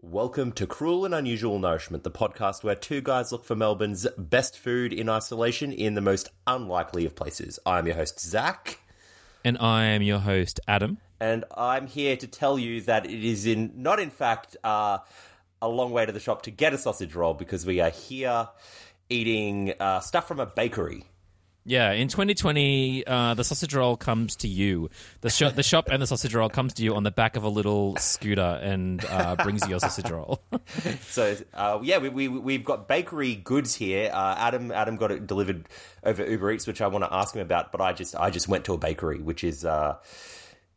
Welcome to Cruel and Unusual Nourishment, the podcast where two guys look for Melbourne's best food in isolation in the most unlikely of places. I'm your host, Zach, And I am your host, Adam. and I'm here to tell you that it is in not in fact uh, a long way to the shop to get a sausage roll because we are here eating uh, stuff from a bakery. Yeah, in 2020, uh, the sausage roll comes to you. The shop, the shop, and the sausage roll comes to you on the back of a little scooter and uh, brings you your sausage roll. So uh, yeah, we, we we've got bakery goods here. Uh, Adam Adam got it delivered over Uber Eats, which I want to ask him about. But I just I just went to a bakery, which is uh,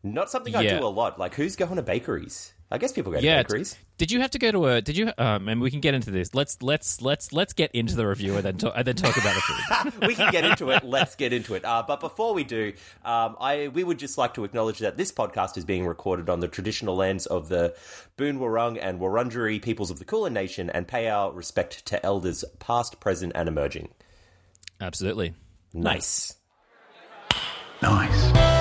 not something I Yeah. do a lot. Like who's going to bakeries? I guess people go to yeah, bakeries. did you have to go to a? Did you? Um, and we can get into this. Let's let's let's let's get into the review and then talk, and then talk about the food. we can get into it. Let's get into it. Uh, but before we do, um, I we would just like to acknowledge that this podcast is being recorded on the traditional lands of the Boon Wurrung and Wurundjeri peoples of the Kulin Nation, and pay our respect to elders past, present, and emerging. Absolutely. Nice. Nice. Nice.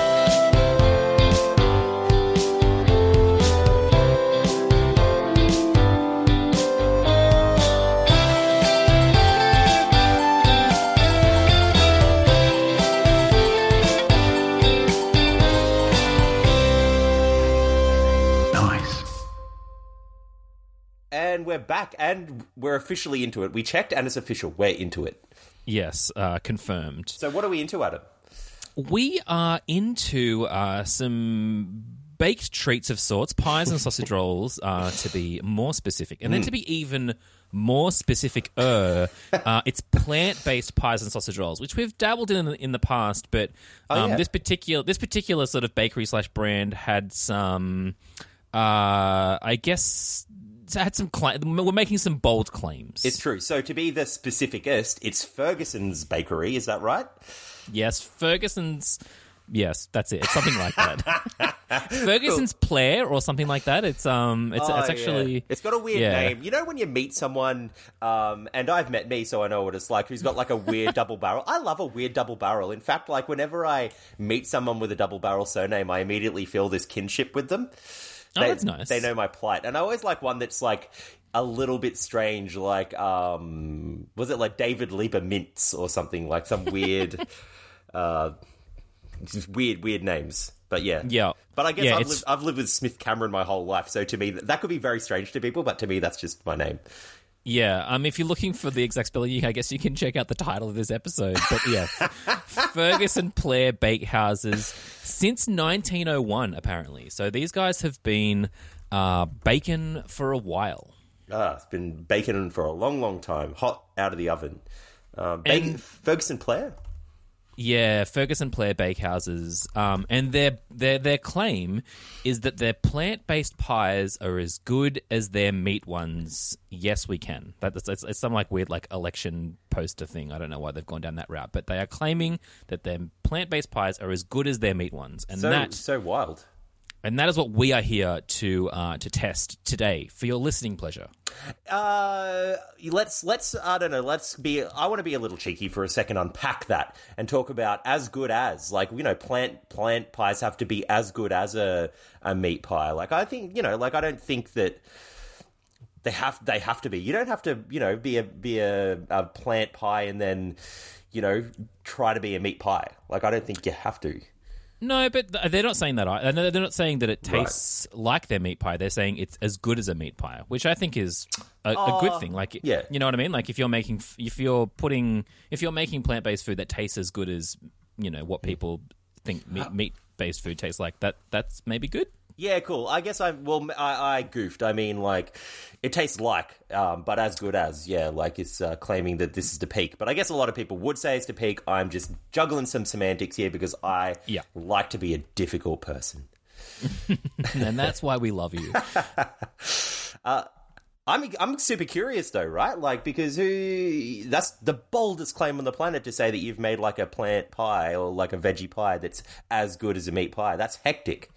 And we're back, and we're officially into it. We checked, and it's official. We're into it. Yes, uh, confirmed. So, what are we into, Adam? We are into uh, some baked treats of sorts, pies and sausage rolls, uh, to be more specific, and then to be even more specific, uh, uh, it's plant-based pies and sausage rolls, which we've dabbled in in the past, but um, yeah. this particular this particular sort of bakery slash brand had some, uh, I guess. Had some. Cla- we're making some bold claims. It's true. So, to be the specificest, it's Ferguson's Bakery. Is that right? Yes, Ferguson's. Yes, that's it. It's something like that. Ferguson's Plarre or something like that. It's um, it's Oh, it's yeah. actually It's got a weird yeah. name. You know when you meet someone, um, and I've met me, so I know what it's like. Who's got like a weird double barrel? I love a weird double barrel. In fact, like whenever I meet someone with a double barrel surname, I immediately feel this kinship with them. Oh, They- that's nice. They know my plight, and I always like one that's like a little bit strange. Like, um, was it like David Lieber Mintz or something? Like some weird, uh, weird, weird names. But yeah, Yeah. But I guess Yeah, I've, lived, I've lived with Smith Cameron my whole life, so to me that could be very strange to people. But to me, that's just my name. Yeah, um, if you're looking for the exact spelling, I guess you can check out the title of this episode. But yeah, Ferguson Plarre Bakehouses since 1901, apparently. So these guys have been uh, bacon for a while. Ah, it's been baking for a long, long time, hot out of the oven. Um, bacon, And- Ferguson Plarre. Yeah, Ferguson Plarre Bakehouses, um, and their their their claim is that their plant based pies are as good as their meat ones. Yes, we can. That's it's, it's some like weird like election poster thing. I don't know why they've gone down that route, but they are claiming that their plant based pies are as good as their meat ones, and So that so wild. And that is what we are here to uh, to test today for your listening pleasure. Uh, let's let's I don't know. Let's be. I want to be a little cheeky for a second. Unpack that and talk about as good as like you know plant plant pies have to be as good as a a meat pie. Like I think you know like I don't think that they have they have to be. You don't have to you know be a be a, a plant pie and then you know try to be a meat pie. Like I don't think you have to. No, but th- they're not saying that. I- They're not saying that it tastes like their meat pie. They're saying it's as good as a meat pie, which I think is a, a good oh. thing. Like, yeah. you know what I mean. Like, if you're making, if you're putting, if you're making plant based food that tastes as good as you know what people think meat uh, meat based food tastes like, that that's maybe good. Yeah, cool. I guess I well, I, I goofed. I mean, like, it tastes like, um, but as good as. Yeah, like it's uh, claiming that this is the peak. But I guess a lot of people would say it's the peak. I'm just juggling some semantics here because I Yeah. like to be a difficult person. and that's why we love you. I'm I'm super curious though, right? Like because who that's the boldest claim on the planet to say that you've made like a plant pie or like a veggie pie that's as good as a meat pie. That's hectic.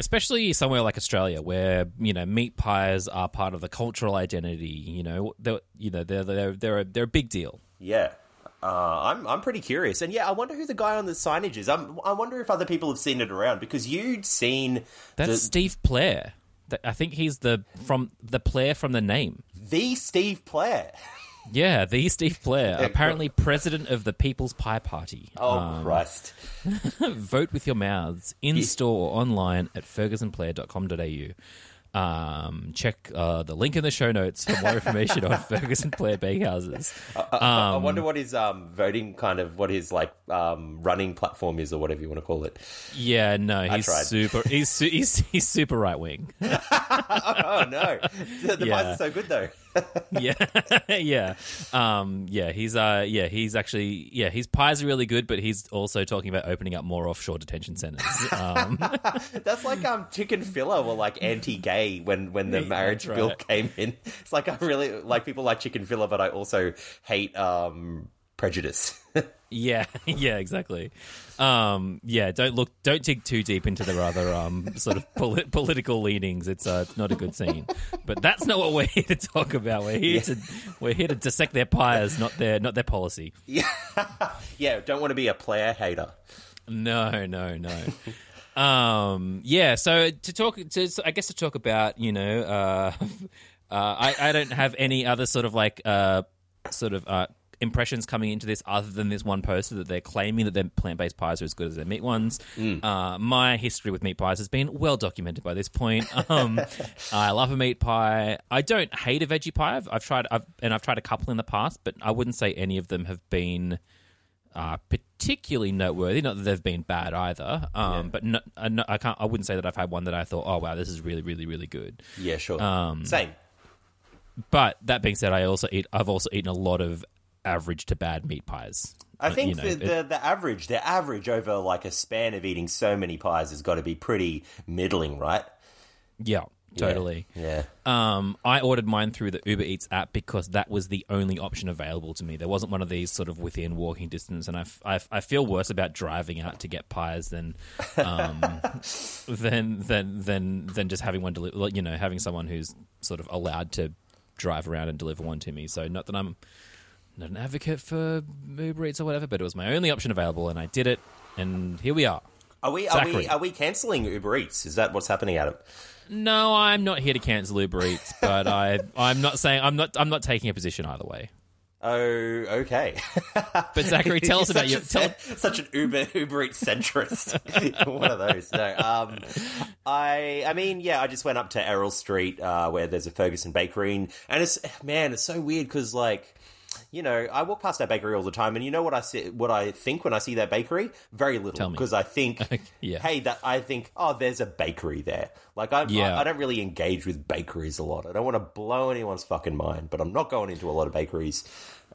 Especially somewhere like Australia, where you know meat pies are part of the cultural identity. You know, they're, you know they're they're they're a, they're a big deal. Yeah. Uh, I'm I'm pretty curious, and yeah, I wonder who the guy on the signage is. I'm, I wonder if other people have seen it around because you'd seen That's the, Steve Plarre. I think he's the from the player from the name. The Steve Plarre. Yeah, the Steve Plarre, apparently president of the People's Pie Party. Oh Um, Christ! vote with your mouths in store or online at fergusonplarre.com.au. Um, check uh, the link in the show notes for more information on Ferguson Plarre Bakehouses. I Um, wonder what his um, voting kind of what his like um, running platform is or whatever you want to call it. Yeah, no, he's super. He's su- he's he's super right wing. Oh no, the, the Yeah. pies are so good though. Yeah, yeah, um, yeah. He's uh, yeah, he's actually yeah. His pies are really good, but he's also talking about opening up more offshore detention centers. Um, That's like um, Chick-fil-A were like anti-gay when when the Yeah, marriage that's bill came in. It's like I really like people like Chick-fil-A, but I also hate um, prejudice. Yeah, yeah, exactly. Um, yeah, don't look, don't dig too deep into the rather um, sort of polit- political leanings. It's uh, it's not a good scene. But that's not what we're here to talk about. We're here to we're here to dissect their pies, not their not their policy. yeah, yeah. Don't want to be a player hater. No, no, no. um, yeah. So to talk, to, so I guess to talk about, you know, uh, uh, I I don't have any other sort of like uh, sort of uh, impressions coming into this other than this one poster that they're claiming that their plant-based pies are as good as their meat ones. Uh, my history with meat pies has been well documented by this point. Um, I love a meat pie. I don't hate a veggie pie. I've, I've tried, I've, and I've tried a couple in the past, but I wouldn't say any of them have been uh, particularly noteworthy. Not that they've been bad either, um, but no, I, no, I can't. I wouldn't say that I've had one that I thought, oh wow, this is really, really, really good. Yeah, sure. Um, Same. But that being said, I also eat. I've also eaten a lot of average to bad meat pies. I think you know, the, it- the the average, the average over like a span of eating so many pies has got to be pretty middling, right? yeah, totally. Yeah. Um, I ordered mine through the Uber Eats app because that was the only option available to me. There wasn't one of these sort of within walking distance, and I I feel worse about driving out to get pies than um, than than than than just having one deliver. You know, having someone who's sort of allowed to drive around and deliver one to me. So not that I'm not an advocate for Uber Eats or whatever, but it was my only option available, and I did it, and here we are. Are we are we are we cancelling Uber Eats? Is that what's happening, Adam? No, I'm not here to cancel Uber Eats, but I I'm not saying I'm not I'm not taking a position either way. Oh, okay. But Zachary, tell us about such tell, such an Uber Uber Eats centrist. One of those. No, um, I I mean, yeah, I just went up to Errol Street uh, where there's a Ferguson bakery, and, and it's man, it's so weird because like. You know, I walk past that bakery all the time, and you know what I see, what I think when I see that bakery? Very little, because I think, Yeah. hey, that I think, oh, there's a bakery there. Like I, Yeah. I, I don't really engage with bakeries a lot. I don't want to blow anyone's fucking mind, but I'm not going into a lot of bakeries.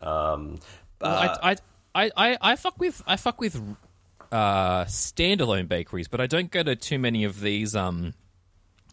Um, I, I I I I fuck with I fuck with uh, standalone bakeries, but I don't go to too many of these. Um,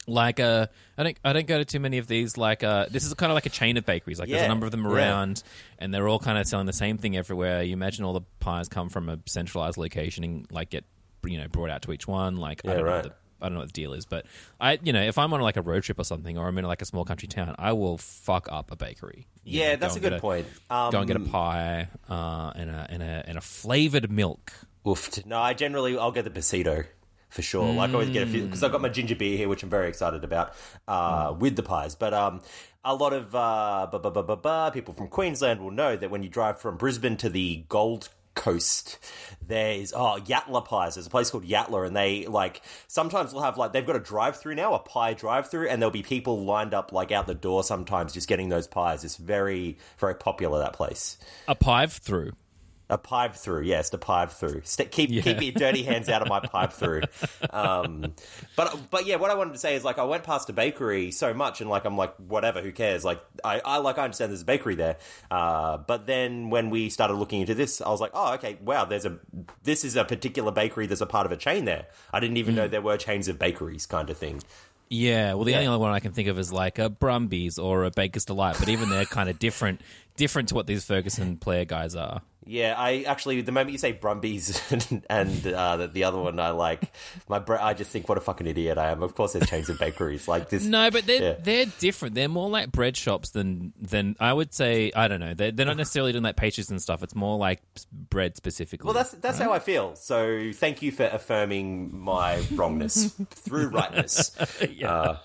like uh, I don't I don't go to too many of these. Like uh, this is kind of like a chain of bakeries. Like there's Yeah, a number of them yeah. around, and they're all kind of selling the same thing everywhere. You imagine all the pies come from a centralized location and like get you know brought out to each one. Like I Yeah, don't know. right. What the, I don't know what the deal is, but I, you know, if I'm on like a road trip or something, or I'm in like a small country town, I will fuck up a bakery. You yeah, know, that's go a and good point. Um, go and get a pie uh, and a and a and a flavored milk. Oofed. No, I generally I'll get the pasito for sure. Like I always get a few because I've got my ginger beer here, which I'm very excited about uh, with the pies. But um, a lot of uh, ba- ba- ba- ba- ba- people from Queensland will know that when you drive from Brisbane to the Gold Coast, there's oh Yatala pies. There's a place called Yatala, and they like sometimes they'll have like they've got a drive through now, a pie drive through, and there'll be people lined up like out the door sometimes just getting those pies. It's very very popular that place. A pie through. A pipe through, yes, the pipe through. St- keep keep your dirty hands out of my pipe through. Um, but but yeah, what I wanted to say is like I went past a bakery so much, and like I'm like whatever, who cares? Like I, I like I understand there's a bakery there, uh, but then when we started looking into this, I was like, oh okay, wow, there's a this is a particular bakery. There's a part of a chain there. I didn't even know there were chains of bakeries, kind of thing. Yeah, well, the Yeah. only other one I can think of is like a Brumby's or a Baker's Delight, but even they're kind of different, different to what these Ferguson player guys are. Yeah, I actually the moment you say Brumby's and, and uh, the, the other one, I like my bra- I just think what a fucking idiot I am. Of course, there's chains of bakeries like this. No, but they're Yeah. they're different. They're more like bread shops than than I would say. I don't know. They're, they're not necessarily doing like pastries and stuff. It's more like bread specifically. Well, that's that's how I feel. So thank you for affirming my wrongness through rightness. Uh,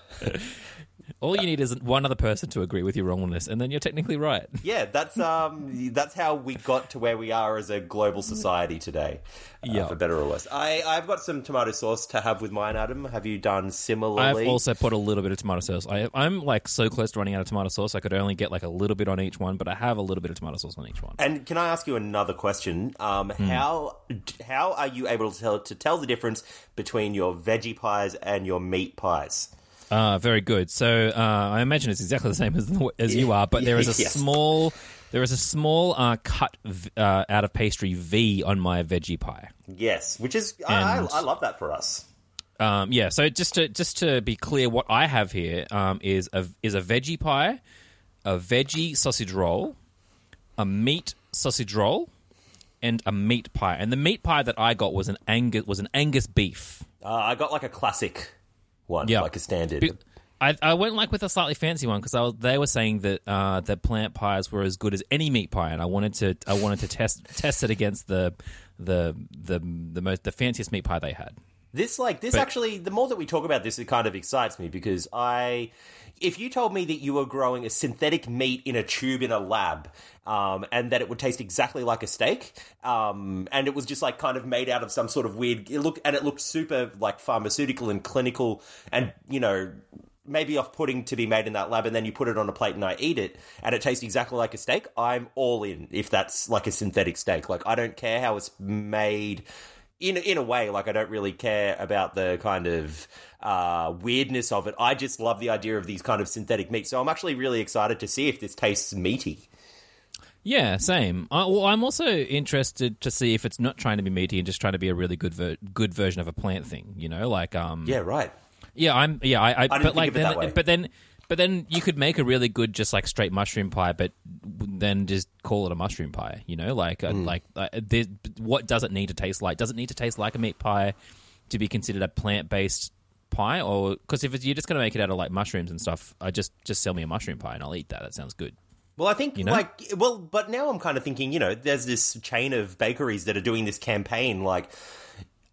all you need is one other person to agree with your wrongness, and then you're technically right. yeah, that's um that's how we got to where we are as a global society today. uh, Yeah. for better or worse. I I've got some tomato sauce to have with mine, Adam. Have you done similarly? I've also put a little bit of tomato sauce. I, I'm like so close to running out of tomato sauce. I could only get like a little bit on each one, but I have a little bit of tomato sauce on each one. And can I ask you another question? Um, Hmm. How how are you able to tell to tell the difference between your veggie pies and your meat pies? Uh, very good. So uh, I imagine it's exactly the same as as you are, but there is a Yes. small there is a small uh, cut v- uh, out of pastry V on my veggie pie. Yes, which is I, I, I love that for us. Um, yeah. So just to just to be clear, what I have here um, is a is a veggie pie, a veggie sausage roll, a meat sausage roll, and a meat pie. And the meat pie that I got was an Angus was an Angus beef. Uh, I got like a classic one, Yeah. like a standard. Be- I, I went like with a slightly fancy one because they were saying that uh, that plant pies were as good as any meat pie, and I wanted to I wanted to test test it against the the the the most the fanciest meat pie they had. This like this But- actually the more that we talk about this it kind of excites me because I if you told me that you were growing a synthetic meat in a tube in a lab um, and that it would taste exactly like a steak um, and it was just like kind of made out of some sort of weird it look and it looked super like pharmaceutical and clinical and you know maybe off-putting to be made in that lab and then you put it on a plate and I eat it and it tastes exactly like a steak I'm all in if that's like a synthetic steak. Like I don't care how it's made in in a way, like I don't really care about the kind of uh, weirdness of it. I just love the idea of these kind of synthetic meats. So I'm actually really excited to see if this tastes meaty. Yeah, same. I, well, I'm also interested to see if it's not trying to be meaty and just trying to be a really good ver- good version of a plant thing. You know, like um, Yeah, right. yeah, I'm yeah, I, I, didn't but like then, but then. But then you could make a really good, just like straight mushroom pie, but then just call it a mushroom pie. You know, like uh, like uh, what does it need to taste like? Does it need to taste like a meat pie to be considered a plant based pie? Or because if it's, you're just going to make it out of like mushrooms and stuff, I just just sell me a mushroom pie and I'll eat that. That sounds good. Well, I think you know? like well, but now I'm kind of thinking, you know, there's this chain of bakeries that are doing this campaign. Like,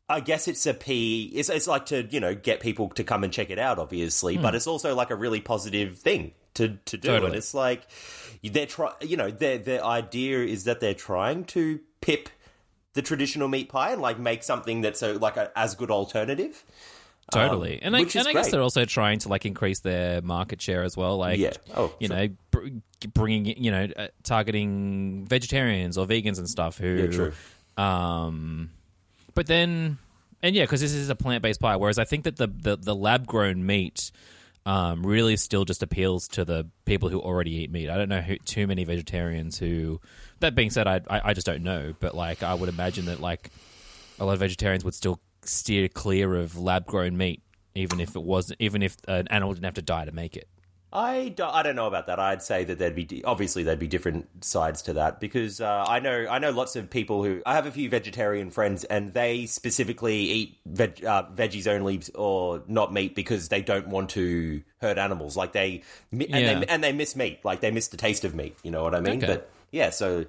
I guess it's a P. It's it's like to you know get people to come and check it out, obviously, but it's also like a really positive thing to to do. Totally. And it's like they're try, you know, their their idea is that they're trying to pip the traditional meat pie and like make something that's a like a as good alternative. Totally, and I, Um, which is and I guess they're also trying to like increase their market share as well. Like, Yeah. Oh, you sure. know, br- bringing you know, uh, targeting vegetarians or vegans and stuff who, Yeah, true. um, but then and yeah, because this is a plant based pie. Whereas I think that the the, the lab grown meat. Um, really, still just appeals to the people who already eat meat. I don't know who, too many vegetarians who. That being said, I, I I just don't know. But like, I would imagine that like a lot of vegetarians would still steer clear of lab grown meat, even if it wasn't, even if an animal didn't have to die to make it. I don't, I don't know about that. I'd say that there'd be obviously there'd be different sides to that because uh, I know I know lots of people who I have a few vegetarian friends and they specifically eat veg, uh, veggies only or not meat because they don't want to hurt animals. Like they and Yeah. they and they miss meat. Like they miss the taste of meat. You know what I mean? Okay. But yeah, so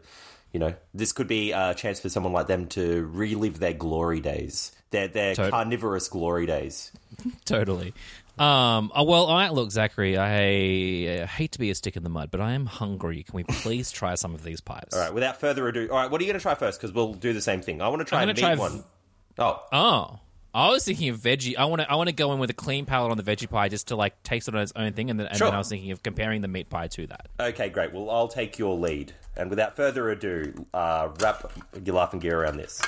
you know this could be a chance for someone like them to relive their glory days. Their their Tot- carnivorous glory days. Totally. Um. Oh, well, all right. Look, Zachary, I uh, hate to be a stick in the mud, but I am hungry. Can we please try some of these pies? All right, without further ado, all right, what are you going to try first? Because we'll do the same thing. I want to try a meat try v- one. Oh, Oh. I was thinking of veggie. I want to. I want to go in with a clean palate on the veggie pie, just to like taste it on its own thing, and then, and Sure. then I was thinking of comparing the meat pie to that. okay, great. Well, I'll take your lead. And without further ado, uh, wrap your laughing gear around this.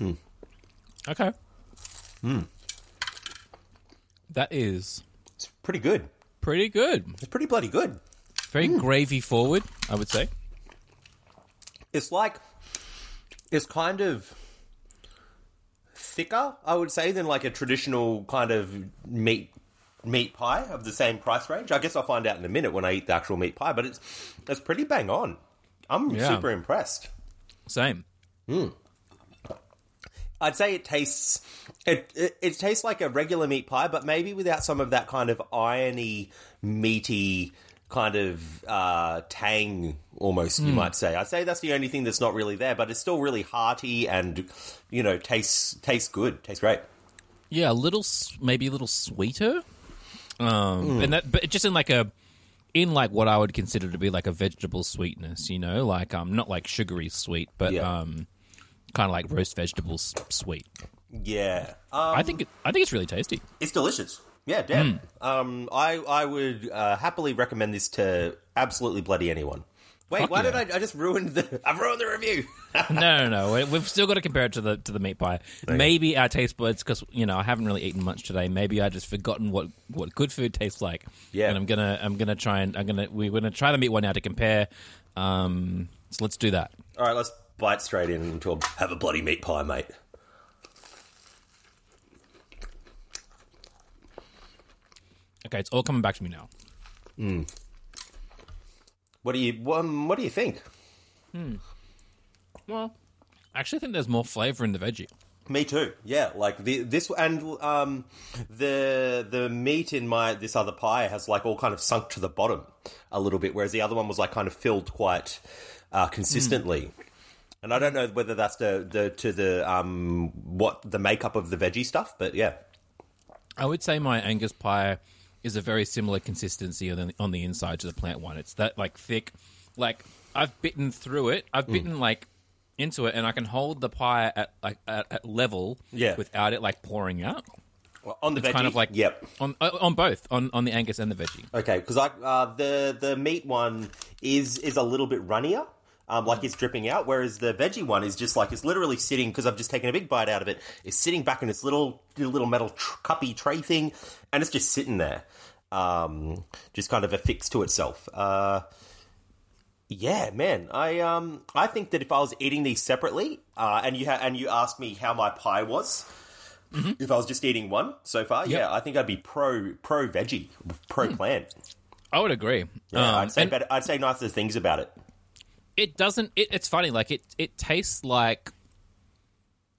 Mm. Okay. Hmm. That is It's pretty good. pretty good. It's pretty bloody good. Very mm. gravy forward, I would say. It's like it's kind of thicker, I would say, than like a traditional kind of meat meat pie of the same price range. I guess I'll find out in a minute when I eat the actual meat pie, but it's it's pretty bang on. I'm Yeah. super impressed. Same. Mm. I'd say it tastes it, it it tastes like a regular meat pie, but maybe without some of that kind of irony, meaty kind of uh, tang, almost you might say. I'd say that's the only thing that's not really there, but it's still really hearty and you know tastes tastes good, tastes great. Yeah, a little, maybe a little sweeter. Um, and that, but just in like a, in like what I would consider to be like a vegetable sweetness, you know, like um, not like sugary sweet, but Yeah. um, kind of like roast vegetables sweet. Yeah, um, I think it, I think it's really tasty. it's delicious. Yeah, damn. Um, I I would uh, happily recommend this to absolutely bloody anyone. Wait, Fuck why yeah. did I? I just ruined the. I've ruined the review. no, no, no. We- We've still got to compare it to the to the meat pie. Maybe our taste buds, because you know I haven't really eaten much today. Maybe I just forgotten what, what good food tastes like. Yeah. and I'm gonna I'm gonna try and I'm gonna we're gonna try the meat one now to compare. Um, so let's do that. All right, let's bite straight in into a have a bloody meat pie, mate. Okay, it's all coming back to me now. What do you um, What do you think? Well, I actually think there's more flavor in the veggie. Me too. Yeah, like the, this and um, the the meat in my this other pie has like all kind of sunk to the bottom a little bit, whereas the other one was like kind of filled quite uh, consistently. And I don't know whether that's the, the to the um what the makeup of the veggie stuff, but yeah, I would say my Angus pie is a very similar consistency on the, on the inside to the plant one. It's that like thick, like I've bitten through it. I've bitten like into it, and I can hold the pie at like at, at level, Yeah. without it like pouring out. Well, on the veggie, Kind of like yep. on uh, on both on on the Angus and the veggie. Okay, because I uh, the the meat one is is a little bit runnier, um, like it's dripping out, whereas the veggie one is just like it's literally sitting because I've just taken a big bite out of it. It's sitting back in its little little metal tr- cuppy tray thing, and it's just sitting there, um, just kind of affixed to itself. Uh, yeah, man, I um I think that if I was eating these separately, uh, and you ha- and you asked me how my pie was. If I was just eating one so far, yeah, I think I'd be pro pro veggie, pro plant. I would agree. Yeah, Um, I'd say and better, I'd say nicer things about it. It doesn't. It, it's funny. Like it it tastes like.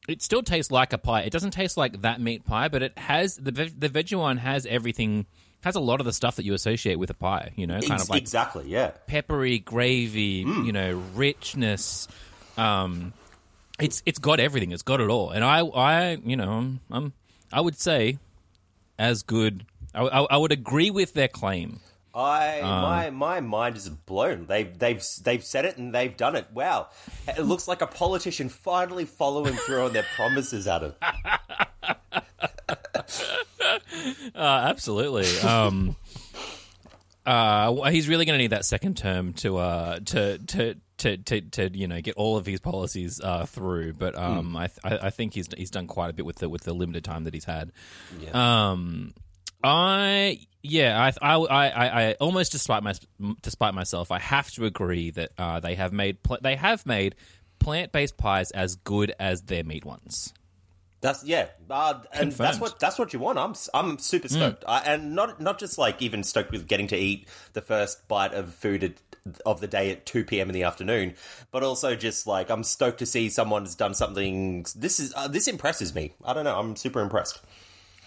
It still tastes like a pie. It doesn't taste like that meat pie, but it has the the veggie one has everything. Has a lot of the stuff that you associate with a pie. You know, kind of like exactly, yeah. peppery gravy, Mm. you know, richness. Um, it's it's got everything. It's got it all. And I I you know I'm, I'm I would say as good. I, I, I would agree with their claim. I Uh. my my mind is blown. They've they've they've said it and they've done it. Wow, it looks like a politician finally following through on their promises, Adam. Uh, absolutely. Um, uh, he's really going to need that second term to uh to to. To, to, to you know get all of his policies uh, through, but um, I, th- I think he's he's done quite a bit with the with the limited time that he's had. Um, I yeah, I I I, I almost despite my despite myself, I have to agree that uh, they have made pl- they have made plant based pies as good as their meat ones. That's yeah, uh, and that's what that's what you want. I'm I'm super stoked, I, and not not just like even stoked with getting to eat the first bite of food at, of the day at two p.m. in the afternoon, but also just like I'm stoked to see someone's done something. This is uh, this impresses me. I don't know. I'm super impressed.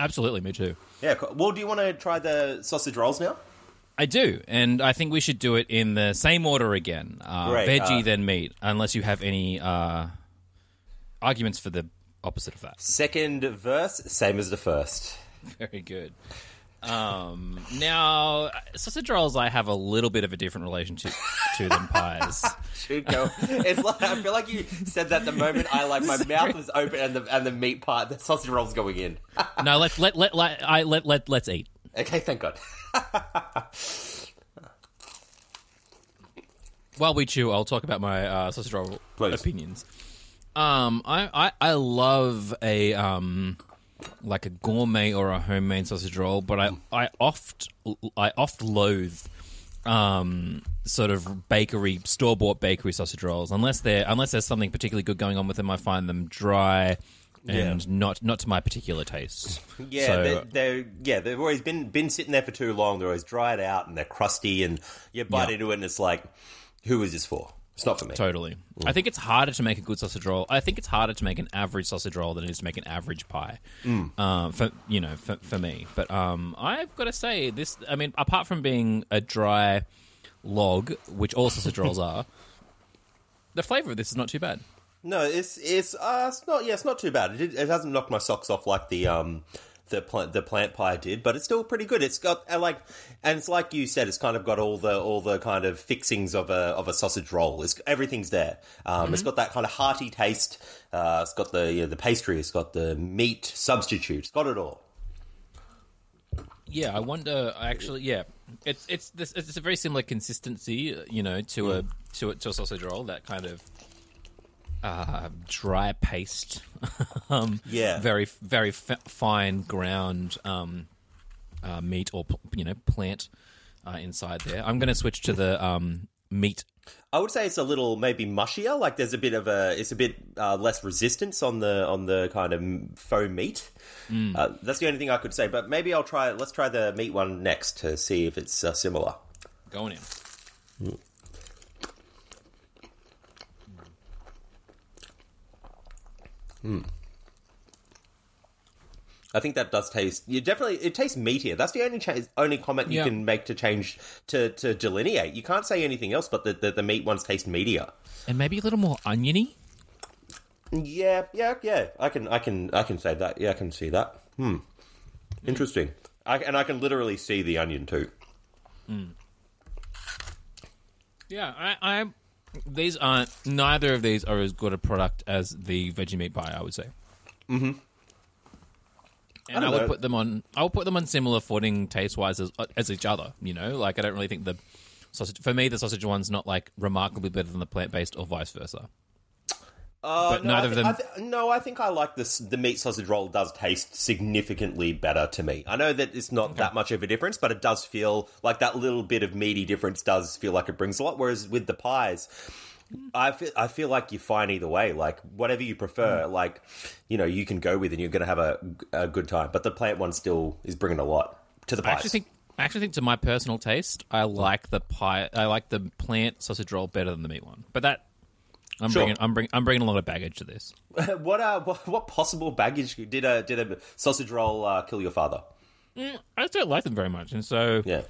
Absolutely, me too. Yeah. cool. Well, do you want to try the sausage rolls now? I do, and I think we should do it in the same order again: uh, Great, veggie uh, then meat, unless you have any uh, arguments for the opposite of that. Second verse, same as the first. Very good. Um, now, sausage rolls, I have a little bit of a different relationship to than pies. Should go. It's like I feel like you said that the moment I like my mouth was open and the and the meat part, the sausage rolls going in. no, let let let let I let let let's eat. okay, thank God. While we chew, I'll talk about my uh, sausage roll Please. opinions. Um, I, I I love a um like a gourmet or a homemade sausage roll, but I I oft I oft loathe um sort of bakery store bought bakery sausage rolls unless they're unless there's something particularly good going on with them. I find them dry, and not not to my particular taste. Yeah, So- they're, they're yeah they've always been been sitting there for too long. They're always dried out and they're crusty, and you bite Yeah. into it and it's like, who is this for? It's not for me. Totally. I think it's harder to make a good sausage roll. I think it's harder to make an average sausage roll than it is to make an average pie. Um, for you know, for, for me. But um, I've got to say this. I mean, apart from being a dry log, which all sausage rolls are, the flavor of this is not too bad. No, it's it's uh, it's not. Yeah, it's not too bad. It, it hasn't knocked my socks off like the um the plant the plant pie did, but it's still pretty good. It's got uh, like, and it's like you said, it's kind of got all the all the kind of fixings of a of a sausage roll. It's everything's there. Um, It's got that kind of hearty taste. Uh, it's got the you know, the pastry. It's got the meat substitute. It's got it all. Yeah, I wonder. Actually, yeah, it's it's this. It's a very similar consistency, you know, to a to a, to a sausage roll. That kind of uh, dry paste. um, Yeah. very very f- fine ground um, uh, meat or pl- you know plant uh, inside there. I'm going to switch to the um, meat. I would say it's a little maybe mushier. Like there's a bit of a, it's a bit uh, less resistance on the on the kind of faux meat. Uh, that's the only thing I could say. But maybe I'll try. Let's try the meat one next to see if it's uh, similar. Going in. I think that does taste. You definitely it tastes meatier. That's the only cha- only comment you Yeah. can make to change to to delineate. You can't say anything else, but the the, the meat ones taste meatier. And maybe a little more oniony. Yeah, yeah, yeah. I can I can I can say that. Yeah, I can see that. Hmm. Interesting. I, and I can literally see the onion too. Hmm. Yeah, I, I these aren't. Neither of these are as good a product as the veggie meat pie. I would say. Mm-hmm. And I, don't would know. put them on. I would put them on similar footing taste wise as as each other. You know, like I don't really think the sausage. For me, the sausage one's not like remarkably better than the plant based, or vice versa. Uh, But no, neither I of them- I thi- no, I think I like this. The meat sausage roll does taste significantly better to me. I know that it's not that much of a difference, but it does feel like that little bit of meaty difference does feel like it brings a lot. Whereas with the pies, I feel I feel like you're fine either way. Like whatever you prefer, like you know, you can go with, and you're going to have a, a good time. But the plant one still is bringing a lot to the I pies. actually think. I actually think, to my personal taste, I like the pie. I like the plant sausage roll better than the meat one. But that I'm Sure. bringing. I'm bringing. I'm bringing a lot of baggage to this. what uh, what, what possible baggage did a did a sausage roll uh, kill your father? I just don't like them very much, and so Yeah.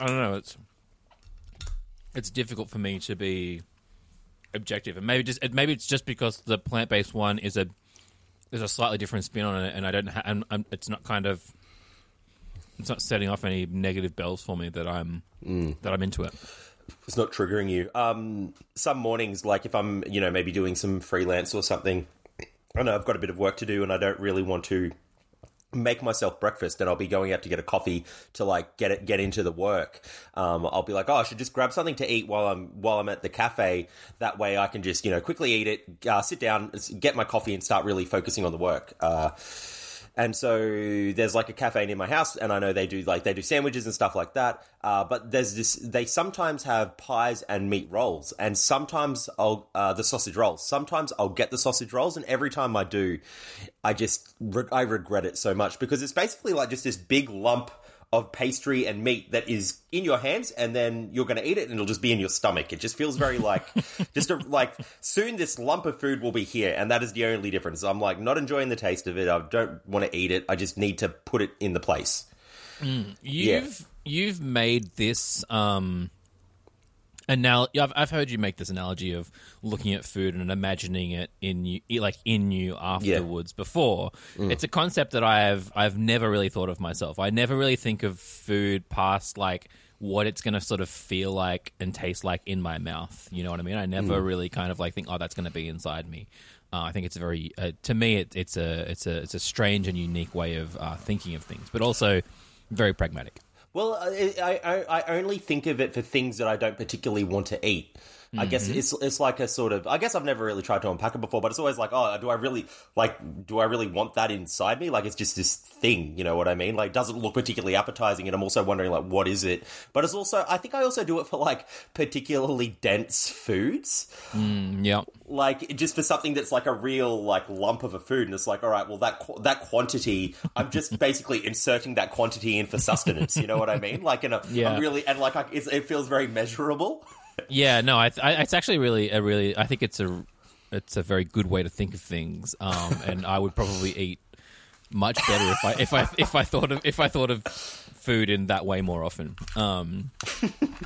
I don't know. It's it's difficult for me to be objective, and maybe just maybe it's just because the plant based one is a is a slightly different spin on it, and I don't. Ha- I'm, I'm, it's not kind of it's not setting off any negative bells for me that I'm that I'm into it. It's not triggering you. Um, some mornings, like if I'm, you know, maybe doing some freelance or something, I know I've got a bit of work to do and I don't really want to make myself breakfast and I'll be going out to get a coffee to like get it get into the work. Um, I'll be like, oh, I should just grab something to eat while I'm while I'm at the cafe. That way, I can just you know quickly eat it, uh, sit down, get my coffee, and start really focusing on the work. Uh, and so there's like a cafe near my house, and I know they do like they do sandwiches and stuff like that. Uh, but there's this. They sometimes have pies and meat rolls, and sometimes I'll uh, the sausage rolls. Sometimes I'll get the sausage rolls, and every time I do, I just re- I regret it so much because it's basically like just this big lump of pastry and meat that is in your hands and then you're going to eat it and it'll just be in your stomach. It just feels very like just a, like soon this lump of food will be here and that is the only difference. I'm like not enjoying the taste of it. I don't want to eat it. I just need to put it in the place. You've you've made this um anal- I've, I've heard you make this analogy of looking at food and imagining it in you like in you afterwards before. It's a concept that i've i've never really thought of myself. I never really think of food past like what it's going to sort of feel like and taste like in my mouth you know what i mean? I never really kind of like think oh that's going to be inside me. Uh, I think it's a very, uh, to me, it, it's a, it's a, it's a strange and unique way of uh, thinking of things, but also very pragmatic. Well, I, I, I only think of it for things that I don't particularly want to eat. I guess mm-hmm. it's it's like a sort of. I guess I've never really tried to unpack it before, but it's always like, oh, do I really like? Do I really want that inside me? Like, it's just this thing. You know what I mean? Like, doesn't look particularly appetizing, and I'm also wondering like, what is it? But it's also, I think I also do it for like particularly dense foods mm, Yeah. like just for something that's like a real like lump of a food and it's like all right well that qu- that quantity i'm just basically inserting that quantity in for sustenance you know what i mean like in a Yeah. I'm really and like I, it's, it feels very measurable Yeah, no, I, I, it's actually really a really. I think it's a it's a very good way to think of things, um, and I would probably eat much better if I if I if I thought of if I thought of food in that way more often. Um,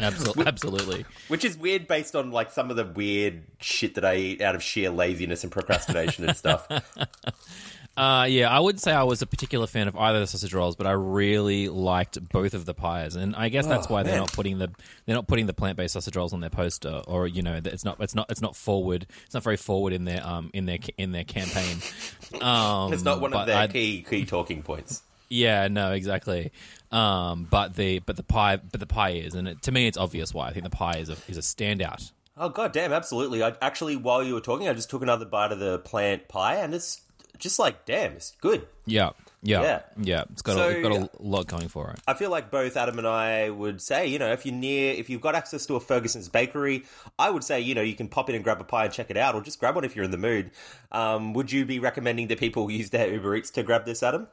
absolutely, absolutely. which is weird based on like some of the weird shit that i eat out of sheer laziness and procrastination and stuff Uh, yeah, I wouldn't say I was a particular fan of either of the sausage rolls, but I really liked both of the pies, and I guess that's Oh, why they're man. not putting the they're not putting the plant based sausage rolls on their poster, or you know, it's not it's not it's not forward, it's not very forward in their um in their in their campaign. Um, it's not one of their I- key key talking points Yeah, no, exactly. Um, but the but the pie but the pie is, and it, to me, it's obvious why. I think the pie is a is a standout. oh god damn absolutely i actually while you were talking i just took another bite of the plant pie and it's just like damn it's good Yeah, yeah, Yeah. yeah. It's got So- a, it's got a lot going for it. I feel like both Adam and I would say, you know, if you're near, if you've got access to a Ferguson's bakery, I would say, you know, you can pop in and grab a pie and check it out, or just grab one if you're in the mood. Um, would you be recommending that people use their Uber Eats to grab this, Adam?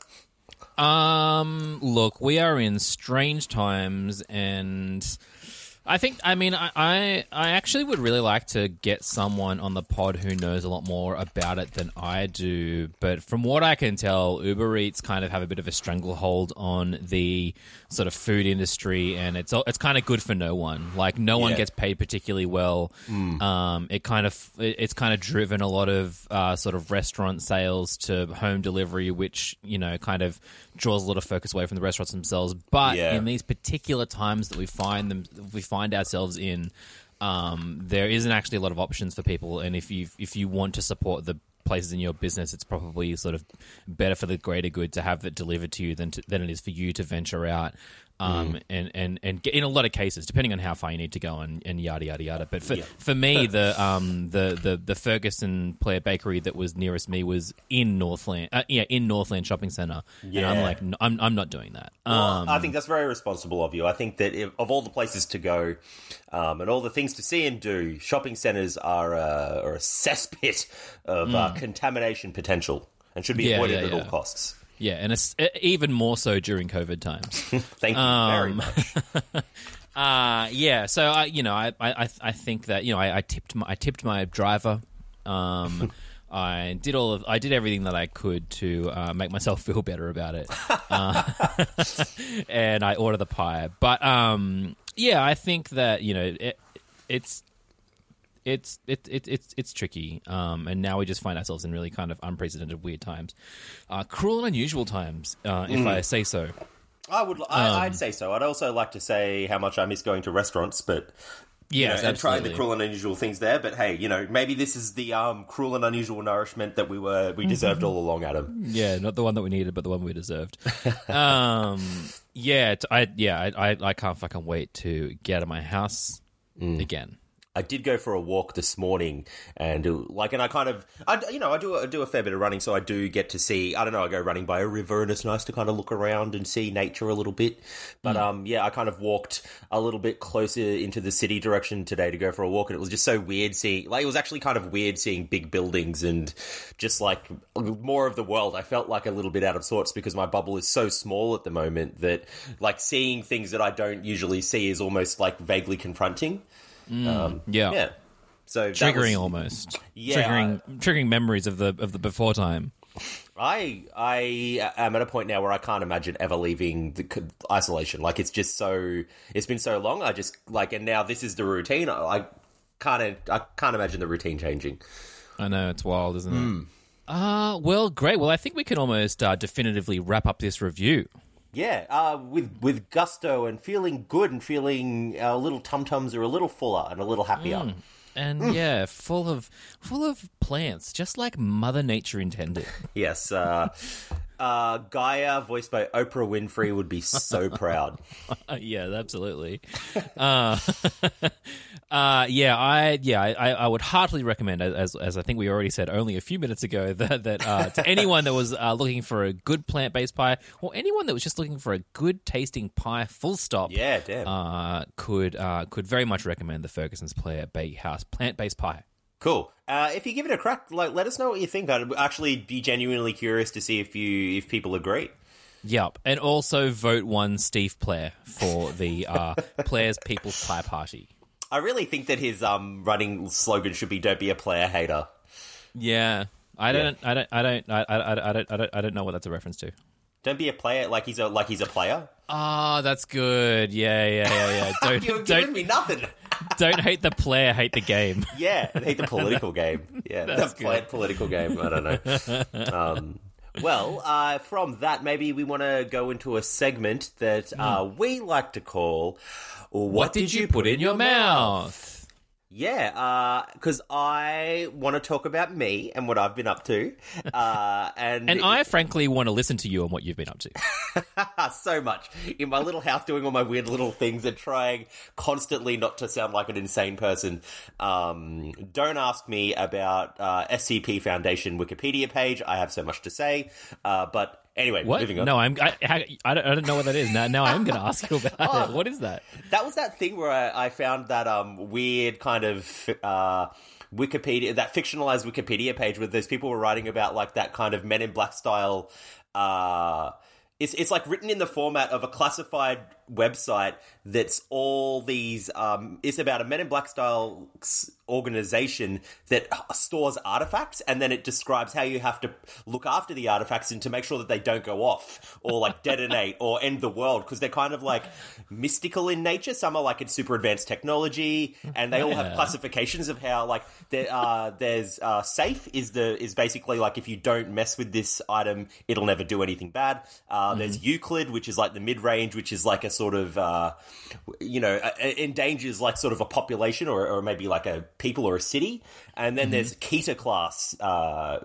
Um, look, we are in strange times, and I think, I mean, I, I, I actually would really like to get someone on the pod who knows a lot more about it than I do. But from what I can tell, Uber Eats kind of have a bit of a stranglehold on the sort of food industry, and it's it's kind of good for no one. Like, no one gets paid particularly well. Um, it kind of it, it's kind of driven a lot of uh, sort of restaurant sales to home delivery, which you know kind of draws a lot of focus away from the restaurants themselves. But Yeah. in these particular times that we find them, we find ourselves in, um, there isn't actually a lot of options for people. And if you if you want to support the places in your business, it's probably sort of better for the greater good to have it delivered to you than to, than it is for you to venture out. Um, and, and, and in a lot of cases, depending on how far you need to go and, and yada yada yada. But for, Yeah. for me, the um the, the, the Ferguson Plarre Bakery that was nearest me was in Northland, uh, yeah, in Northland Shopping Centre, and I'm like, no, I'm I'm not doing that. Well, Um, I think that's very responsible of you. I think that if, of all the places to go um, and all the things to see and do, shopping centres are, uh, are a cesspit of uh, contamination potential and should be. Yeah, avoided yeah, at all costs. Yeah, and it's even more so during COVID times. Thank you Um, very much. Uh yeah. So I, you know, I, I, I think that you know, I, I tipped my, I tipped my driver. Um, I did all of, I did everything that I could to uh, make myself feel better about it, uh, and I ordered the pie. But um, yeah, I think that you know, it, it's. It's it, it, it's it's tricky, um, and now we just find ourselves in really kind of unprecedented, weird times, uh, cruel and unusual times, uh, if I say so. I would. I, um, I'd say so. I'd also like to say how much I miss going to restaurants, but you know, and trying the cruel and unusual things there. But hey, you know, maybe this is the um, cruel and unusual nourishment that we were we deserved all along, Adam. Yeah, not the one that we needed, but the one we deserved. um, yeah, I yeah, I, I I can't fucking wait to get out of my house again. I did go for a walk this morning, and uh, like, and I kind of, I you know, I do I do a fair bit of running, so I do get to see. I don't know, I go running by a river, and it's nice to kind of look around and see nature a little bit. But um, yeah, I kind of walked a little bit closer into the city direction today to go for a walk, and it was just so weird seeing. Like, it was actually kind of weird seeing big buildings and just like more of the world. I felt like a little bit out of sorts because my bubble is so small at the moment that like seeing things that I don't usually see is almost like vaguely confronting. Um, Yeah. yeah. So Triggering was- almost. Yeah, Triggering triggering memories of the of the before time. I I am at a point now where I can't imagine ever leaving the isolation. Like it's just so it's been so long. I just like and now this is the routine. I, I can't I can't imagine the routine changing. I know it's wild, isn't Hmm. it? Uh well, great. Well, I think we can almost uh, definitively wrap up this review. Yeah, uh, with with gusto and feeling good and feeling our little tum tums are a little fuller and a little happier. And Hmm. yeah, full of full of plants, just like Mother Nature intended. Yes. Uh, Uh, Gaia, voiced by Oprah Winfrey, would be so proud. yeah, absolutely. uh, uh, yeah, I yeah, I, I would heartily recommend, as as I think we already said only a few minutes ago, that that uh, to anyone that was uh, looking for a good plant based pie, or anyone that was just looking for a good tasting pie, full stop. Yeah, damn. Uh, could uh, could very much recommend the Ferguson's Plarre Bakehouse plant based pie. Cool. Uh, if you give it a crack, like let us know what you think. I'd actually be genuinely curious to see if you if people agree. Yep, and also vote one Steve Plarre for the uh, Players People's Pie Party. I really think that his um running slogan should be "Don't be a player hater." Yeah, I don't, I don't, I don't, I, I, I don't, I don't, I don't know what that's a reference to. Don't be a player like he's a like he's a player. Ah, that's good. Yeah, yeah, yeah, yeah. Don't, You're giving don't, me nothing. Don't hate the player, hate the game. Yeah, hate the political game. Yeah, That's the played political game. I don't know. Um, well, uh, from that, maybe we want to go into a segment that uh, we like to call "What, Hmm. What did you put in your mouth? Yeah, because I want to talk about me and what I've been up to, uh, and And I frankly want to listen to you and what you've been up to. so much in my little house doing all my weird little things and trying constantly not to sound like an insane person. Um, don't ask me about uh, SCP Foundation Wikipedia page. I have so much to say, uh, but anyway, What? moving on. No, I'm. I, I, I, don't, I don't know what that is. Now, now I'm going to ask you about it. What is that? That was that thing where I, I found that um, weird kind of uh, Wikipedia, that fictionalized Wikipedia page where those people were writing about like that kind of Men in Black style. Uh, it's it's like written in the format of a classified website that's all these. Um, it's about a Men in Black style organization that stores artifacts, and then it describes how you have to look after the artifacts and to make sure that they don't go off or like detonate or end the world because they're kind of like mystical in nature. Some are like it's super advanced technology, and they all have classifications of how like there uh, there's uh, safe is the is basically like if you don't mess with this item, it'll never do anything bad. Uh, There's Euclid, which is like the mid range, which is like a sort of uh, you know uh, endangers like sort of a population or, or maybe like a people or a city. And then there's Keter class, uh,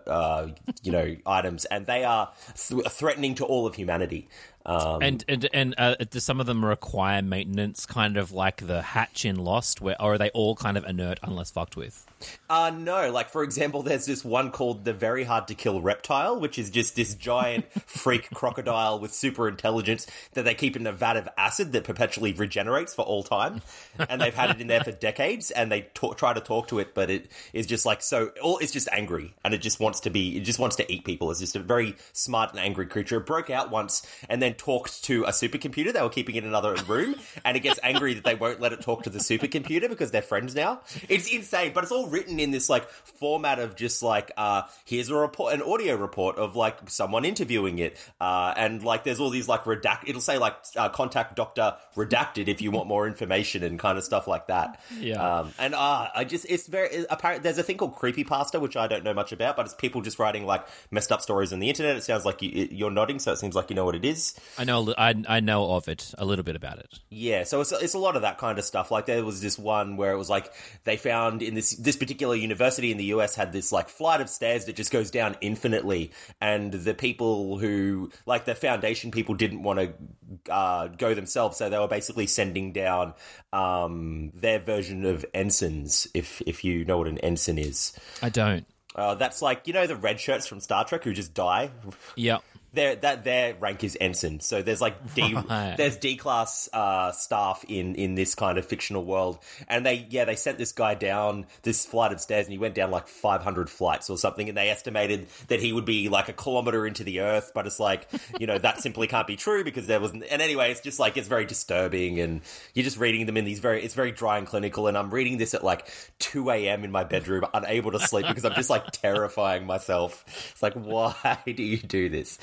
uh, you know, items, and they are th- threatening to all of humanity. Um, And and and uh, do some of them require maintenance, kind of like the hatch in Lost, where or are they all kind of inert unless fucked with? Uh, no, like for example, there's this one called the very hard to kill reptile, which is just this giant freak crocodile with super intelligence that they keep in a vat of acid that perpetually regenerates for all time, and they've had it in there for decades, and they talk, try to talk to it, but it is just like so. All it's just angry, and it just wants to be, it just wants to eat people. It's just a very smart and angry creature. It broke out once, and then talked to a supercomputer. They were keeping it in another room, and it gets angry that they won't let it talk to the supercomputer because they're friends now. It's insane, but it's all written in this like format of just like uh here's a report an audio report of like someone interviewing it uh and like there's all these like redact it'll say like uh, contact doctor redacted if you want more information and kind of stuff like that Yeah. um and uh i just it's very apparent there's a thing called creepy pasta which i don't know much about but it's people just writing like messed up stories on the internet it sounds like you, you're nodding so it seems like you know what it is I know, I I know of it a little bit about it. yeah, so it's, it's a lot of that kind of stuff. Like there was this one where it was like they found in this this particular university in the US had this like flight of stairs that just goes down infinitely, and the people who like the foundation people didn't want to uh, go themselves, so they were basically sending down um, their version of ensigns. If if you know what an ensign is, I don't. uh, that's like you know the red shirts from Star Trek who just die Yeah. Their that their rank is ensign. So there's like D Right. there's D class uh, staff in in this kind of fictional world, and they yeah they sent this guy down this flight of stairs, and he went down like 500 flights or something, and they estimated that he would be like a kilometer into the earth, but it's like you know that simply can't be true because there wasn't. And anyway, it's just like it's very disturbing, and you're just reading them in these very it's very dry and clinical, and I'm reading this at like 2 a.m. in my bedroom, unable to sleep because I'm just like terrifying myself. It's like why do you do this?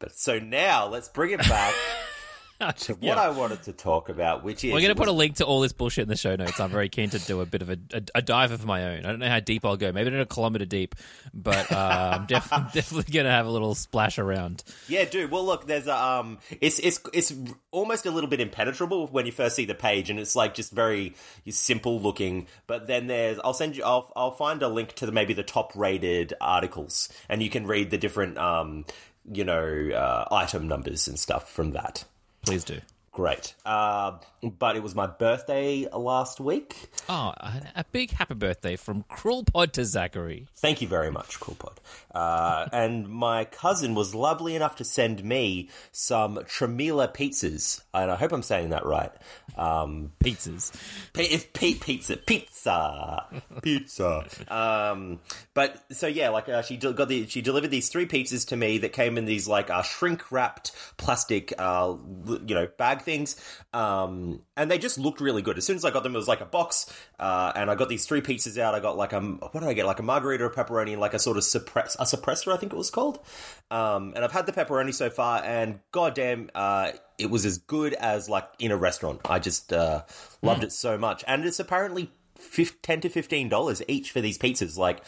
But so now let's bring it back to what I wanted to talk about, which is We're going to put a link to all this bullshit in the show notes. I'm very keen to do a bit of a, a, a dive of my own. I don't know how deep I'll go. Maybe not a kilometer deep, but uh, I'm def- definitely going to have a little splash around. yeah, dude. Well, look, there's a um, it's it's it's almost a little bit impenetrable when you first see the page, and it's like just very simple looking. But then there's I'll send you I'll I'll find a link to the maybe the top rated articles, and you can read the different um you know, uh, item numbers and stuff from that. Please do. Great. Uh, but it was my birthday last week. Oh, a, big happy birthday from Cruel Pod to Zachary. Thank you very much, Cool Pod. Uh, and my cousin was lovely enough to send me some Tremila pizzas, and I hope I'm saying that right. Um, Pizzas. P- P- pizza, pizza, pizza. Um, but so yeah, like uh, she del- got the she delivered these three pizzas to me that came in these like uh, shrink wrapped plastic, uh, you know, bag things, um, and they just looked really good. As soon as I got them, it was like a box, uh, and I got these three pizzas out. I got like a what did I get? Like a margarita, a pepperoni, and like a sort of suppress a suppressor, I think it was called. Um, and I've had the pepperoni so far, and goddamn, uh, it was as good as like in a restaurant. I just uh, loved it so much, and it's apparently fif- ten to fifteen dollars each for these pizzas. Like,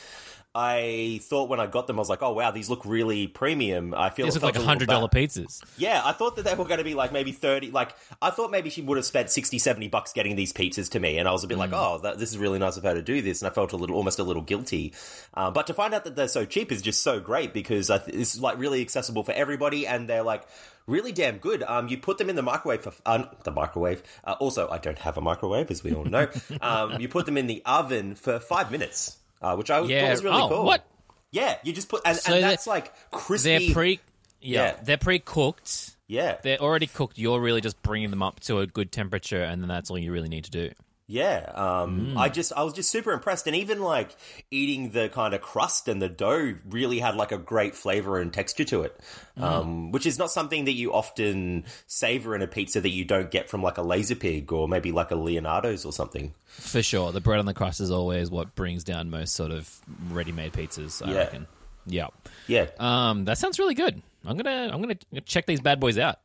I thought when I got them, I was like, oh wow, these look really premium. I feel These look like hundred dollar pizzas. Yeah, I thought that they were going to be like maybe 30. Like, I thought maybe she would have spent 60, 70 bucks getting these pizzas to me. And I was a bit like, oh, that, this is really nice of her to do this. And I felt a little, almost a little guilty. Um, but to find out that they're so cheap is just so great because I th- it's like really accessible for everybody. And they're like, Really damn good. Um, you put them in the microwave for uh, the microwave. Uh, also, I don't have a microwave, as we all know. um, you put them in the oven for five minutes, uh, which I Yeah. thought was really oh, cool. what? Yeah, you just put, and, So and that's like crispy. They're pre. Yeah, Yeah. they're pre-cooked. yeah, They're already cooked. You're really just bringing them up to a good temperature, and then that's all you really need to do. Yeah, um, I just I was just super impressed, and even like eating the kind of crust and the dough really had like a great flavor and texture to it, um, which is not something that you often savor in a pizza that you don't get from like a Lazerpig or maybe like a Leonardo's or something. For sure, the bread on the crust is always what brings down most sort of ready-made pizzas. I Yeah. reckon. Yeah. Yeah, Um, that sounds really good. I'm gonna I'm gonna check these bad boys out.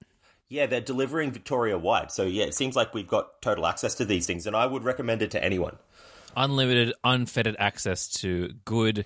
Yeah, they're delivering Victoria wide, so yeah, it seems like we've got total access to these things, and I would recommend it to anyone. Unlimited, unfettered access to good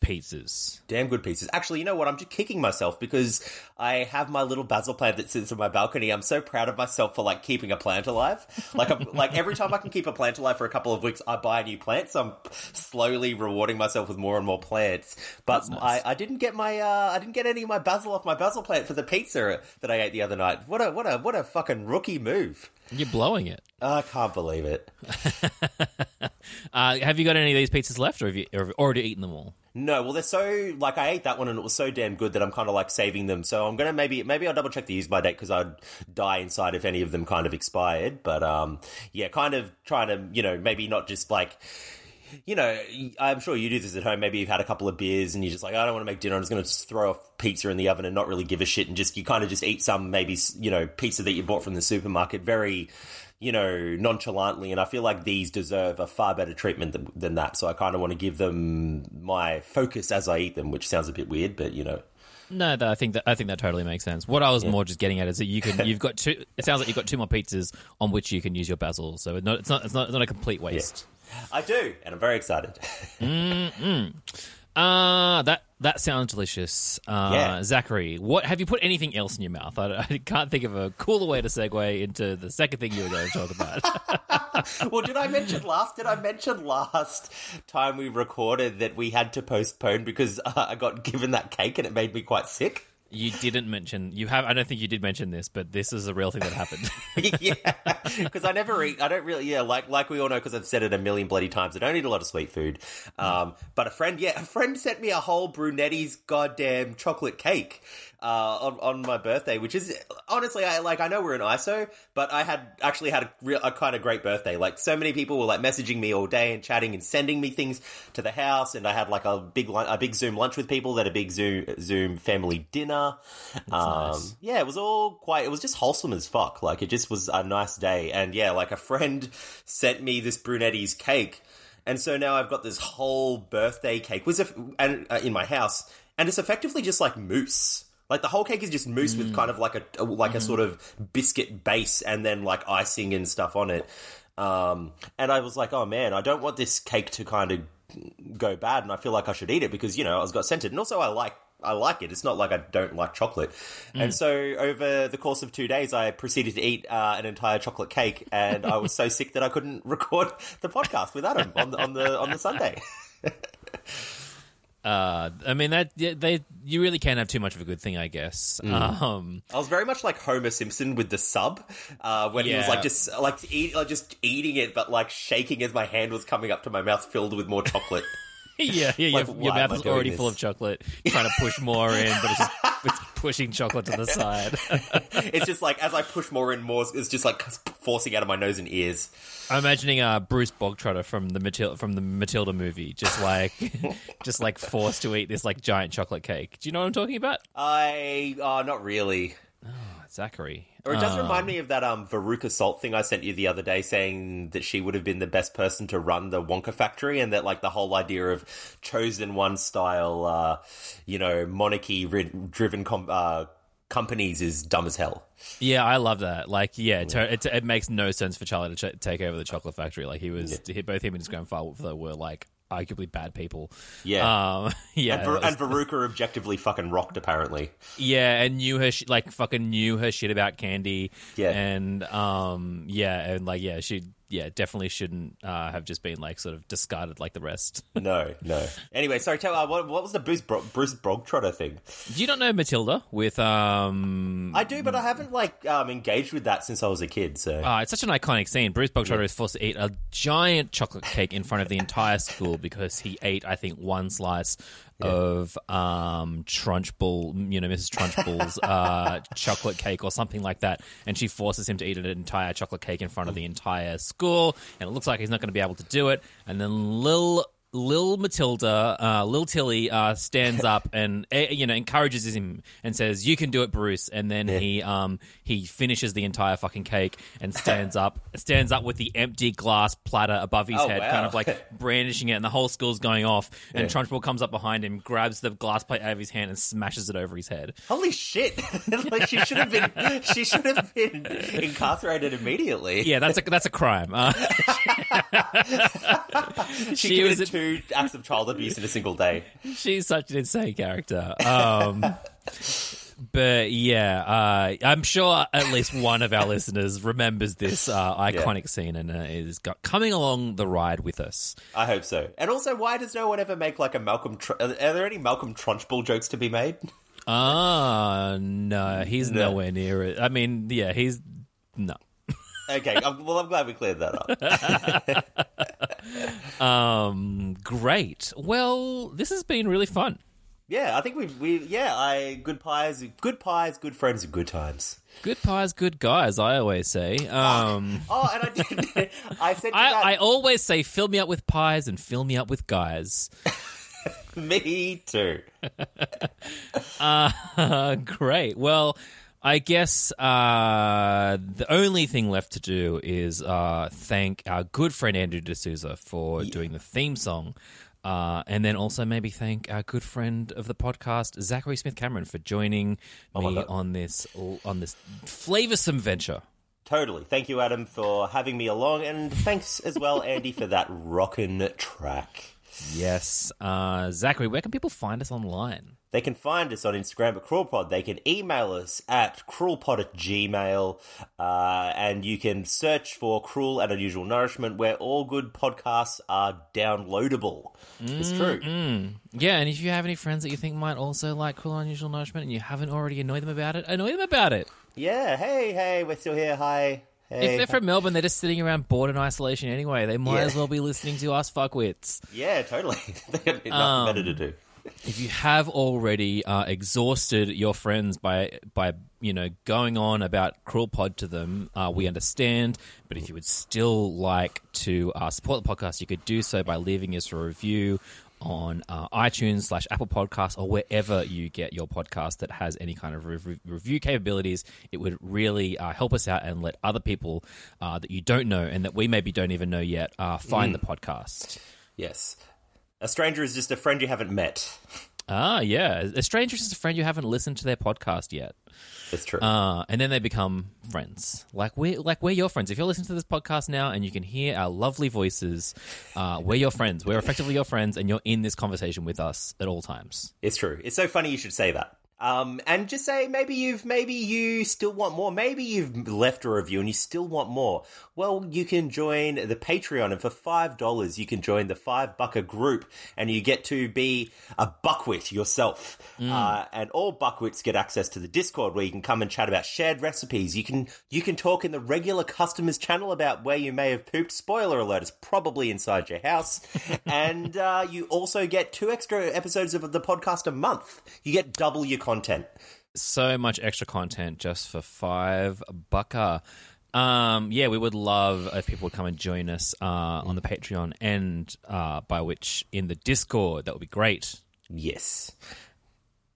pizzas. Damn good pieces. Actually, you know what? I'm just kicking myself because I have my little basil plant that sits on my balcony. I'm so proud of myself for like keeping a plant alive. Like, I'm, like every time I can keep a plant alive for a couple of weeks, I buy a new plant. So I'm slowly rewarding myself with more and more plants. But nice. I, I didn't get my uh, I didn't get any of my basil off my basil plant for the pizza that I ate the other night. What a what a what a fucking rookie move. You're blowing it. I can't believe it. Uh, have you got any of these pizzas left, or have you, or have you already eaten them all? No, well, they're so like I ate that one and it was so damn good that I'm kind of like saving them. So I'm gonna maybe maybe I'll double check the use by date because I'd die inside if any of them kind of expired. But um, yeah, kind of trying to you know maybe not just like. You know, I'm sure you do this at home. Maybe you've had a couple of beers and you're just like, I don't want to make dinner. I'm just going to just throw a pizza in the oven and not really give a shit. And just, you kind of just eat some, maybe, you know, pizza that you bought from the supermarket very, you know, nonchalantly. And I feel like these deserve a far better treatment than, than that. So I kind of want to give them my focus as I eat them, which sounds a bit weird, but you know. No, that, I think that I think that totally makes sense. What I was more just getting at is that you can you've got two. It sounds like you've got two more pizzas on which you can use your basil. So it's not it's not it's not, it's not a complete waste. I do, and I'm very excited. Uh that that sounds delicious. Uh, Yeah. Zachary, what have you put anything else in your mouth? I, I can't think of a cooler way to segue into the second thing you were going to talk about. well, did I mention last? Did I mention last time we recorded that we had to postpone because uh, I got given that cake and it made me quite sick? You didn't mention you have. I don't think you did mention this, but this is a real thing that happened. yeah, because I never eat. I don't really. Yeah, like like we all know, because I've said it a million bloody times. I don't eat a lot of sweet food. Um, but a friend, yeah, a friend sent me a whole Brunetti's goddamn chocolate cake uh, on on my birthday, which is honestly, I like. I know we're in ISO, but I had actually had a, real, a kind of great birthday. Like so many people were like messaging me all day and chatting and sending me things to the house, and I had like a big a big Zoom lunch with people, then a big Zoom Zoom family dinner. Um, nice. yeah, it was all quite. It was just wholesome as fuck. Like it just was a nice day, and yeah, like a friend sent me this Brunetti's cake, and so now I've got this whole birthday cake was and uh, in my house, and it's effectively just like mousse. Like the whole cake is just mousse with kind of like a a- like a sort of biscuit base, and then like icing and stuff on it. Um, and I was like, oh man, I don't want this cake to kind of go bad, and I feel like I should eat it because you know I was got sent it, and also I like I like it. It's not like I don't like chocolate. And so over the course of two days, I proceeded to eat uh, an entire chocolate cake, and I was so sick that I couldn't record the podcast with Adam on the on the on the Sunday. Uh, I mean that they you really can't have too much of a good thing, I guess. Um, I was very much like Homer Simpson with the sub, uh, when he was like just like eat, like just eating it, but like shaking as my hand was coming up to my mouth, filled with more chocolate. yeah, yeah, Like, your, your mouth is already this? full of chocolate, trying to push more in, but it's just it's pushing chocolate to the side. it's just like as I push more and more, it's just like forcing out of my nose and ears. I'm imagining uh, Bruce Bogtrotter from the Matilda from the Matilda movie, just like just like forced to eat this like giant chocolate cake. Do you know what I'm talking about? I uh, not really. Oh, Zachary. Or it does Uh, remind me of that um Veruca Salt thing I sent you the other day, saying that she would have been the best person to run the Wonka factory, and that like the whole idea of chosen one style, uh, you know, monarchy driven com- uh, companies is dumb as hell. Yeah, I love that. Like, yeah, it, it, it makes no sense for Charlie to ch- take over the chocolate factory. Like, he was he, both him and his grandfather were like arguably bad people. Yeah. um, yeah, and, Ver- was- and Veruca objectively fucking rocked, apparently. yeah, and knew her sh- like fucking knew her shit about candy. Yeah. and um, yeah, and like yeah, she yeah definitely shouldn't uh, have just been like sort of discarded like the rest. No, no. Anyway, sorry, tell uh, what, what was the Bruce, Bro- Bruce Bogtrotter thing? Do you not know Matilda with um? I do, but I haven't like um, engaged with that since I was a kid. So Uh, it's such an iconic scene. Bruce Bogtrotter is forced to eat a giant chocolate cake in front of the entire school because he ate, I think, one slice of um, Trunchbull, you know, Mrs. Trunchbull's uh, chocolate cake or something like that, and she forces him to eat an entire chocolate cake in front of the entire school, and it looks like he's not going to be able to do it. And then Lil Lil Matilda, uh, Lil Tilly, uh, stands up and uh, you know encourages him and says, "You can do it, Bruce." And then he um he finishes the entire fucking cake and stands up stands up with the empty glass platter above his Oh, head, wow. kind of like brandishing it, and the whole school's going off. And Yeah. Trunchbull comes up behind him, grabs the glass plate out of his hand, and smashes it over his head. holy shit! like she should have been, she should have been incarcerated immediately. Yeah, that's a that's a crime. She, she was a- two acts of child abuse in a single day. She's such an insane character. Um, but yeah, uh, I'm sure at least one of our listeners remembers this uh, iconic scene and uh, is got, coming along the ride with us. I hope so. And also, why does no one ever make like a Malcolm? Tr- are there any Malcolm Trunchbull jokes to be made? Ah, no, he's No. nowhere near it. I mean, yeah, he's no. Okay, I'm, well, I'm glad we cleared that up. Um, great. Well, this has been really fun. Yeah, I think we we yeah, I good pies, good pies, good friends, good times. Good pies, good guys. I always say. Um, Oh, and I did. I said I, I always say, fill me up with pies and fill me up with guys. me too. Uh, great. Well, I guess uh, the only thing left to do is uh, thank our good friend Andrew D'Souza for doing the theme song. Uh, and then also maybe thank our good friend of the podcast, Zachary Smith Cameron, for joining my me on this on this flavoursome venture. Totally. Thank you, Adam, for having me along, and thanks as well, Andy, for that rockin' track. Yes, uh, Zachary, where can people find us online? They can find us on Instagram at CruelPod. They can email us at cruelpod at gmail. Uh, and you can search for Cruel and Unusual Nourishment, where all good podcasts are downloadable. It's true. Yeah, and if you have any friends that you think might also like Cruel and Unusual Nourishment and you haven't already annoyed them about it, annoy them about it. Yeah, hey, hey, we're still here. Hi. If they're from Melbourne, they're just sitting around bored in isolation anyway. They might Yeah. as well be listening to us fuckwits. yeah, totally. They've got nothing Um, better to do. If you have already uh, exhausted your friends by by you know going on about Cruel Pod to them, uh, we understand. But if you would still like to uh, support the podcast, you could do so by leaving us a review on uh, iTunes slash Apple Podcasts or wherever you get your podcast that has any kind of rev- review capabilities. It would really uh, help us out and let other people uh, that you don't know and that we maybe don't even know yet uh, find the podcast. Yes. A stranger is just a friend you haven't met. Ah, yeah. A stranger is just a friend you haven't listened to their podcast yet. It's true. Uh, and then they become friends. Like we're like we're your friends. If you're listening to this podcast now and you can hear our lovely voices, uh, we're your friends. We're effectively your friends, and you're in this conversation with us at all times. It's true. It's so funny you should say that. Um, and just say maybe you've maybe you still want more. Maybe you've left a review and you still want more. Well, you can join the Patreon, and for five dollars, you can join the Five Bucker group, and you get to be a buckwit yourself. Uh, and all buckwits get access to the Discord, where you can come and chat about shared recipes. You can you can talk in the regular customers channel about where you may have pooped. Spoiler alert: it's probably inside your house. and uh, you also get two extra episodes of the podcast a month. You get double your content. so much extra content just for five bucker. Um, yeah, we would love if people would come and join us uh, on the Patreon and uh, by which in the Discord. That would be great. Yes.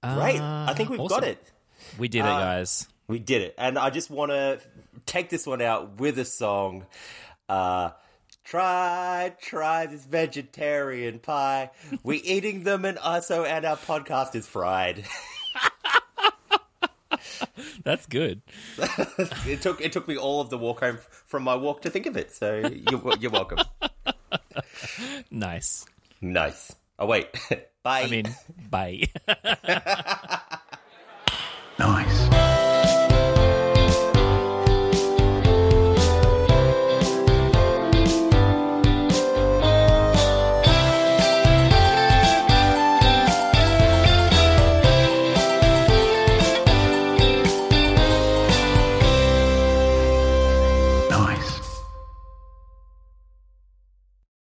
Great. I think we've awesome. got it. We did it, guys. We did it. And I just want to take this one out with a song. Uh, try, try this vegetarian pie. We're eating them and also, and our podcast is fried. That's good. it took it took me all of the walk home from my walk to think of it. So you're, you're welcome. Nice. Nice. Oh wait. Bye. I mean, bye. Nice.